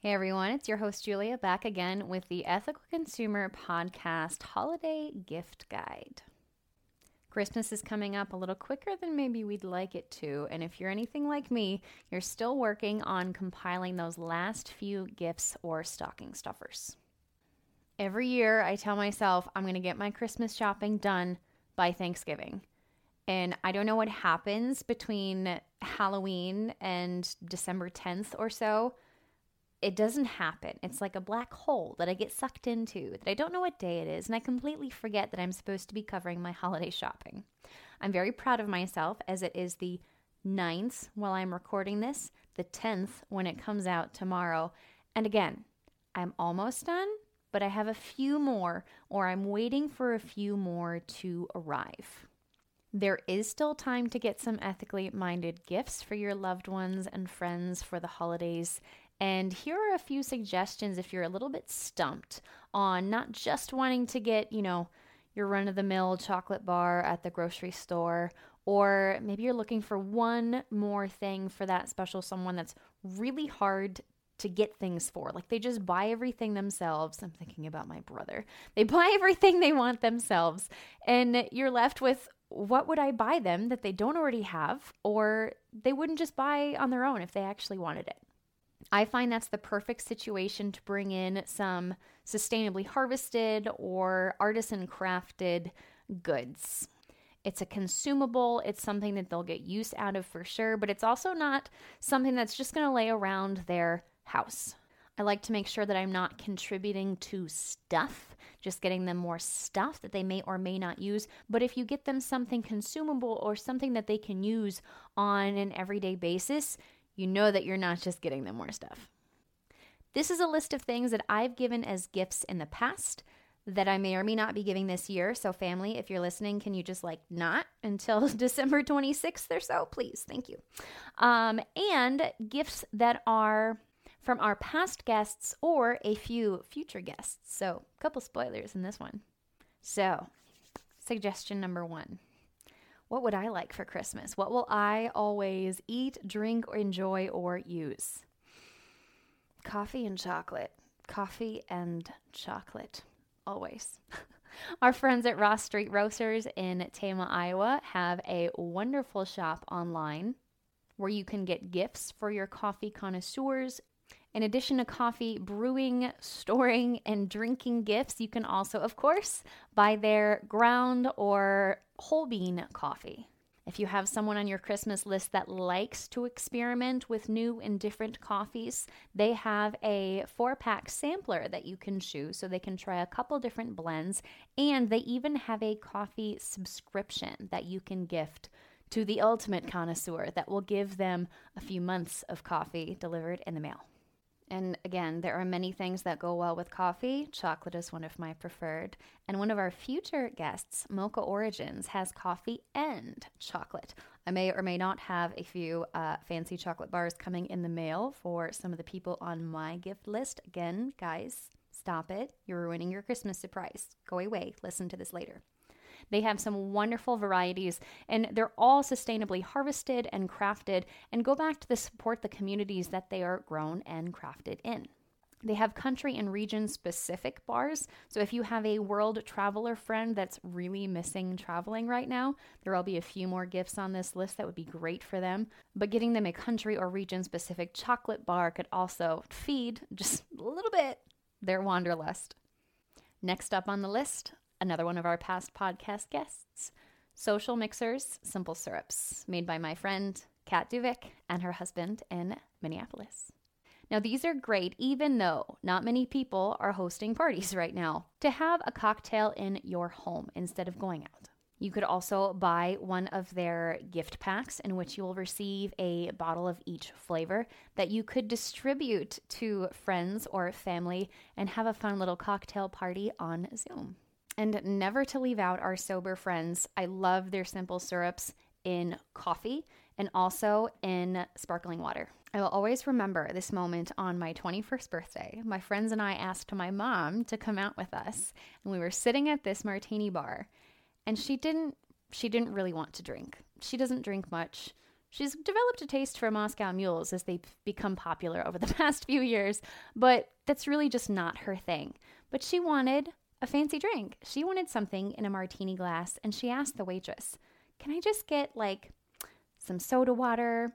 Hey everyone, it's your host Julia back again with the Ethical Consumer Podcast Holiday Gift Guide. Christmas is coming up a little quicker than maybe we'd like it to, and if you're anything like me, you're still working on compiling those last few gifts or stocking stuffers. Every year, I tell myself I'm going to get my Christmas shopping done by Thanksgiving. And I don't know what happens between Halloween and December 10th or so it doesn't happen. It's like a black hole that I get sucked into, that I don't know what day it is, and I completely forget that I'm supposed to be covering my holiday shopping. I'm very proud of myself as it is the 9th while I'm recording this, the 10th when it comes out tomorrow. And again, I'm almost done, but I have a few more, or I'm waiting for a few more to arrive. There is still time to get some ethically minded gifts for your loved ones and friends for the holidays, and here are a few suggestions if you're a little bit stumped on not just wanting to get, you know, your run of the mill chocolate bar at the grocery store, or maybe you're looking for one more thing for that special someone that's really hard to get things for. Like they just buy everything themselves. I'm thinking about my brother. They buy everything they want themselves, and you're left with what would I buy them that they don't already have, or they wouldn't just buy on their own if they actually wanted it. I find that's the perfect situation to bring in some sustainably harvested or artisan crafted goods. It's a consumable, it's something that they'll get use out of for sure, but it's also not something that's just going to lay around their house. I like to make sure that I'm not contributing to stuff, just getting them more stuff that they may or may not use. But if you get them something consumable or something that they can use on an everyday basis, you know that you're not just getting them more stuff. This is a list of things that I've given as gifts in the past that I may or may not be giving this year. So, family, if you're listening, can you just like not until December 26th or so? Please. Thank you. Um, and gifts that are from our past guests or a few future guests. So, a couple spoilers in this one. So, suggestion number one what would I like for Christmas? What will I always eat, drink, or enjoy, or use? Coffee and chocolate. Coffee and chocolate. Always. Our friends at Ross Street Roasters in Tama, Iowa have a wonderful shop online where you can get gifts for your coffee connoisseurs in addition to coffee, brewing, storing, and drinking gifts, you can also, of course, buy their ground or whole bean coffee. If you have someone on your Christmas list that likes to experiment with new and different coffees, they have a four pack sampler that you can choose so they can try a couple different blends. And they even have a coffee subscription that you can gift to the ultimate connoisseur that will give them a few months of coffee delivered in the mail. And again, there are many things that go well with coffee. Chocolate is one of my preferred. And one of our future guests, Mocha Origins, has coffee and chocolate. I may or may not have a few uh, fancy chocolate bars coming in the mail for some of the people on my gift list. Again, guys, stop it. You're ruining your Christmas surprise. Go away. Listen to this later. They have some wonderful varieties, and they're all sustainably harvested and crafted and go back to the support the communities that they are grown and crafted in. They have country and region specific bars. So if you have a world traveler friend that's really missing traveling right now, there will be a few more gifts on this list that would be great for them. But getting them a country or region specific chocolate bar could also feed just a little bit their wanderlust. Next up on the list, another one of our past podcast guests, Social Mixers Simple Syrups, made by my friend Kat Duvik and her husband in Minneapolis. Now, these are great even though not many people are hosting parties right now to have a cocktail in your home instead of going out. You could also buy one of their gift packs in which you will receive a bottle of each flavor that you could distribute to friends or family and have a fun little cocktail party on Zoom. And never to leave out our sober friends. I love their simple syrups in coffee and also in sparkling water. I will always remember this moment on my 21st birthday. My friends and I asked my mom to come out with us, and we were sitting at this martini bar, and she didn't she didn't really want to drink. She doesn't drink much. She's developed a taste for Moscow mules as they've become popular over the past few years, but that's really just not her thing. But she wanted a fancy drink. She wanted something in a martini glass, and she asked the waitress, Can I just get like some soda water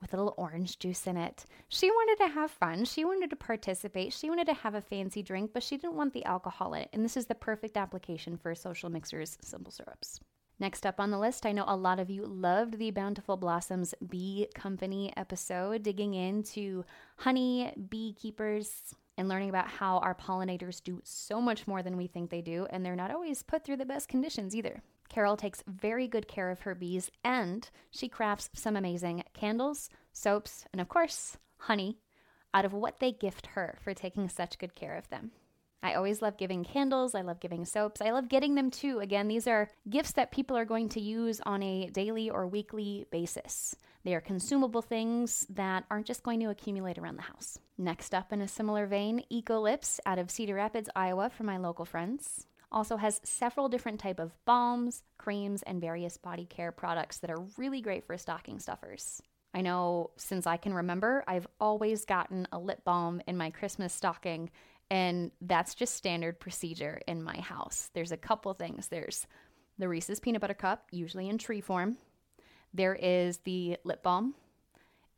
with a little orange juice in it? She wanted to have fun. She wanted to participate. She wanted to have a fancy drink, but she didn't want the alcohol in it. And this is the perfect application for Social Mixers simple syrups. Next up on the list, I know a lot of you loved the Bountiful Blossoms Bee Company episode, digging into honey, beekeepers, and learning about how our pollinators do so much more than we think they do, and they're not always put through the best conditions either. Carol takes very good care of her bees, and she crafts some amazing candles, soaps, and of course, honey out of what they gift her for taking such good care of them. I always love giving candles. I love giving soaps. I love getting them too. Again, these are gifts that people are going to use on a daily or weekly basis. They are consumable things that aren't just going to accumulate around the house. Next up, in a similar vein, Eco Lips out of Cedar Rapids, Iowa, for my local friends. Also has several different type of balms, creams, and various body care products that are really great for stocking stuffers. I know since I can remember, I've always gotten a lip balm in my Christmas stocking, and that's just standard procedure in my house. There's a couple things. There's the Reese's peanut butter cup, usually in tree form. There is the lip balm,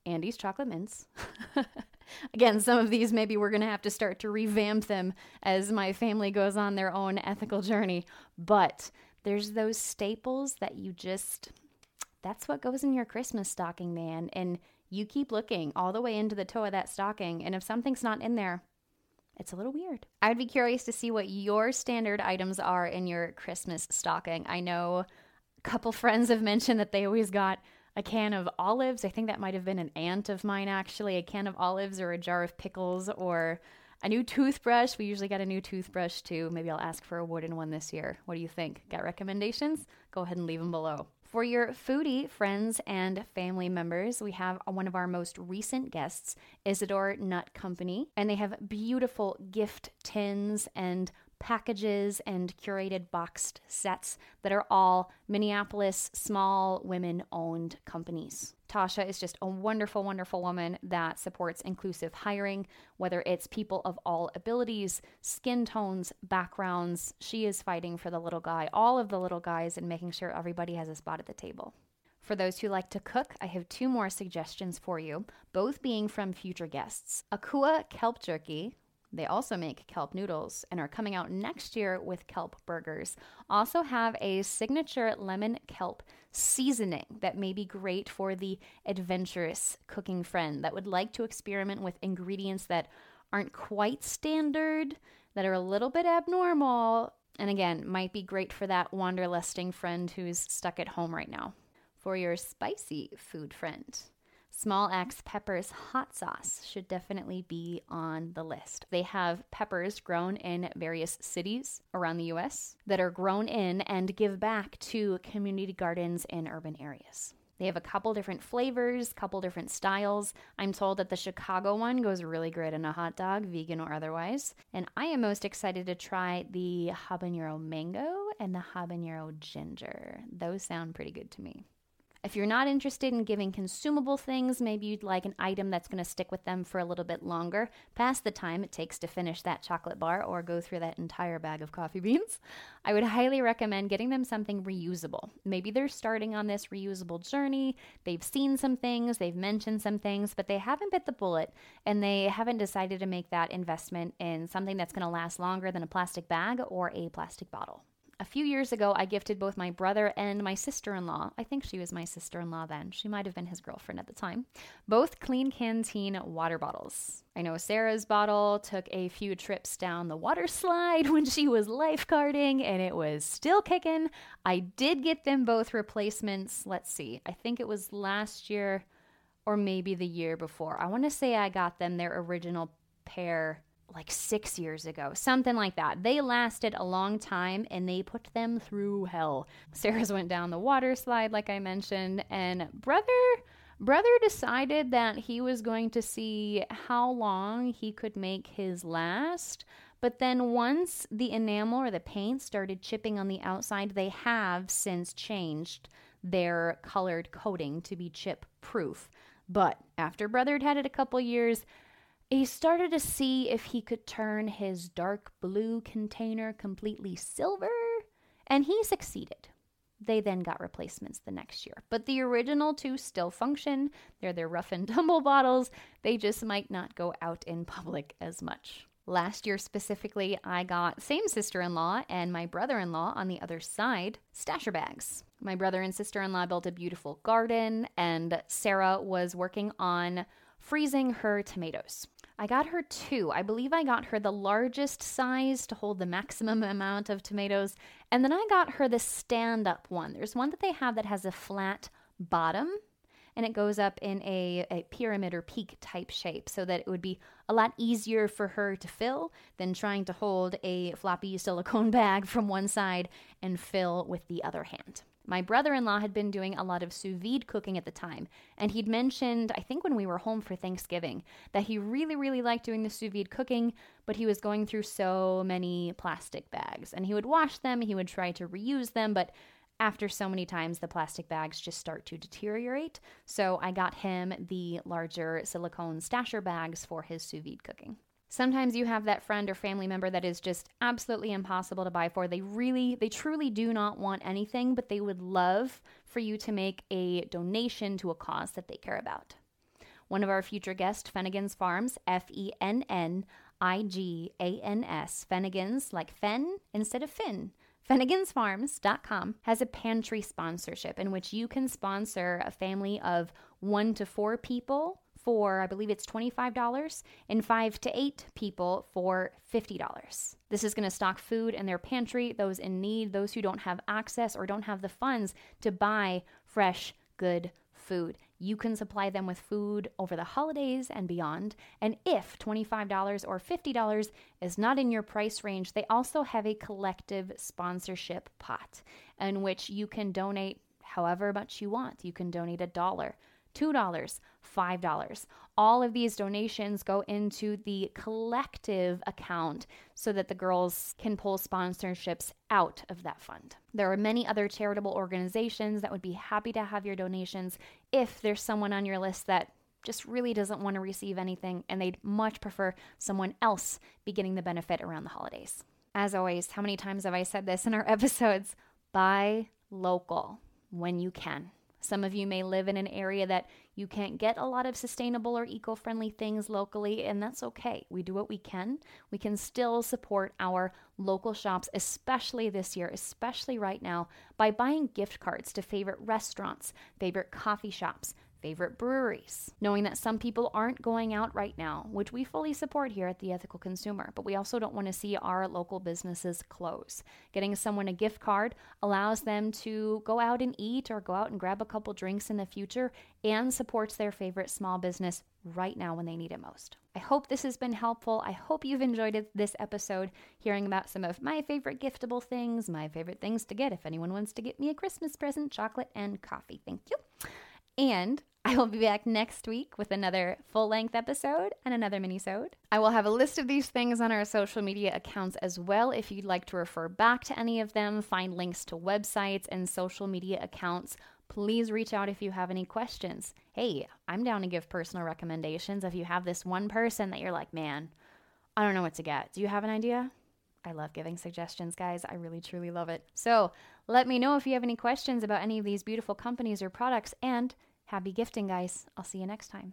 Andes chocolate mints. Again, some of these maybe we're going to have to start to revamp them as my family goes on their own ethical journey. But there's those staples that you just, that's what goes in your Christmas stocking, man. And you keep looking all the way into the toe of that stocking. And if something's not in there, it's a little weird. I would be curious to see what your standard items are in your Christmas stocking. I know a couple friends have mentioned that they always got a can of olives. I think that might have been an aunt of mine actually, a can of olives or a jar of pickles or a new toothbrush. We usually get a new toothbrush too. Maybe I'll ask for a wooden one this year. What do you think? Got recommendations? Go ahead and leave them below. For your foodie friends and family members, we have one of our most recent guests, Isadore Nut Company, and they have beautiful gift tins and packages and curated boxed sets that are all Minneapolis small women owned companies. Tasha is just a wonderful, wonderful woman that supports inclusive hiring, whether it's people of all abilities, skin tones, backgrounds. She is fighting for the little guy, all of the little guys, and making sure everybody has a spot at the table. For those who like to cook, I have two more suggestions for you, both being from future guests. Akua Kelp Jerky, they also make kelp noodles and are coming out next year with kelp burgers. Also, have a signature lemon kelp seasoning that may be great for the adventurous cooking friend that would like to experiment with ingredients that aren't quite standard, that are a little bit abnormal, and again, might be great for that wanderlusting friend who's stuck at home right now. For your spicy food friend, Small Axe Peppers hot sauce should definitely be on the list. They have peppers grown in various cities around the US that are grown in and give back to community gardens in urban areas. They have a couple different flavors, couple different styles. I'm told that the Chicago one goes really great in a hot dog, vegan or otherwise. And I am most excited to try the habanero mango and the habanero ginger. Those sound pretty good to me. If you're not interested in giving consumable things, maybe you'd like an item that's going to stick with them for a little bit longer, past the time it takes to finish that chocolate bar or go through that entire bag of coffee beans, I would highly recommend getting them something reusable. Maybe they're starting on this reusable journey, they've seen some things, they've mentioned some things, but they haven't bit the bullet and they haven't decided to make that investment in something that's going to last longer than a plastic bag or a plastic bottle. A few years ago, I gifted both my brother and my sister in law. I think she was my sister in law then. She might have been his girlfriend at the time. Both Klean Kanteen water bottles. I know Sarah's bottle took a few trips down the water slide when she was lifeguarding and it was still kicking. I did get them both replacements. Let's see, I think it was last year or maybe the year before. I want to say I got them their original pair like six years ago, something like that. They lasted a long time and they put them through hell. Sarah's went down the water slide, like I mentioned, and brother. Brother decided that he was going to see how long he could make his last. But then once the enamel or the paint started chipping on the outside, they have since changed their colored coating to be chip proof. But after brother had had it a couple years, he started to see if he could turn his dark blue container completely silver, and he succeeded. They then got replacements the next year. But the original two still function. They're their rough and tumble bottles. They just might not go out in public as much. Last year specifically, I got same sister-in-law and my brother-in-law on the other side stasher bags. My brother and sister-in-law built a beautiful garden and Sarah was working on freezing her tomatoes. I got her two. I believe I got her the largest size to hold the maximum amount of tomatoes. And then I got her the stand up one. There's one that they have that has a flat bottom and it goes up in a, a, pyramid or peak type shape so that it would be a lot easier for her to fill than trying to hold a floppy silicone bag from one side and fill with the other hand. My brother in law had been doing a lot of sous vide cooking at the time, and he'd mentioned, I think when we were home for Thanksgiving, that he really, really liked doing the sous vide cooking, but he was going through so many plastic bags. And he would wash them, he would try to reuse them, but after so many times, the plastic bags just start to deteriorate. So I got him the larger silicone stasher bags for his sous vide cooking. Sometimes you have that friend or family member that is just absolutely impossible to buy for. They really, they truly do not want anything, but they would love for you to make a donation to a cause that they care about. One of our future guests, Fennigans Farms, F E N N I G A N S, Fennigans, like Fen instead of Finn. FennigansFarms.com has a pantry sponsorship in which you can sponsor a family of one to four people for, I believe it's $25, and five to eight people for $50. This is going to stock food in their pantry, those in need, those who don't have access or don't have the funds to buy fresh, good food. You can supply them with food over the holidays and beyond. And if $25 or $50 is not in your price range, they also have a collective sponsorship pot in which you can donate however much you want. You can donate a dollar, $2, $5. All of these donations go into the collective account so that the girls can pull sponsorships out of that fund. There are many other charitable organizations that would be happy to have your donations if there's someone on your list that just really doesn't want to receive anything and they'd much prefer someone else be getting the benefit around the holidays. As always, how many times have I said this in our episodes? Buy local when you can. Some of you may live in an area that you can't get a lot of sustainable or eco friendly things locally, and that's okay. We do what we can. We can still support our local shops, especially this year, especially right now, by buying gift cards to favorite restaurants, favorite coffee shops, favorite breweries, knowing that some people aren't going out right now, which we fully support here at The Ethical Consumer, but we also don't want to see our local businesses close. Getting someone a gift card allows them to go out and eat or go out and grab a couple drinks in the future and supports their favorite small business right now when they need it most. I hope this has been helpful. I hope you've enjoyed this episode, hearing about some of my favorite giftable things, my favorite things to get if anyone wants to get me a Christmas present, chocolate and coffee. Thank you. And I will be back next week with another full length episode and another mini-sode. I will have a list of these things on our social media accounts as well if you'd like to refer back to any of them, find links to websites and social media accounts. Please reach out if you have any questions. Hey, I'm down to give personal recommendations. If you have this one person that you're like, man, I don't know what to get. Do you have an idea? I love giving suggestions, guys. I really, truly love it. So let me know if you have any questions about any of these beautiful companies or products and Happy gifting, guys. I'll see you next time.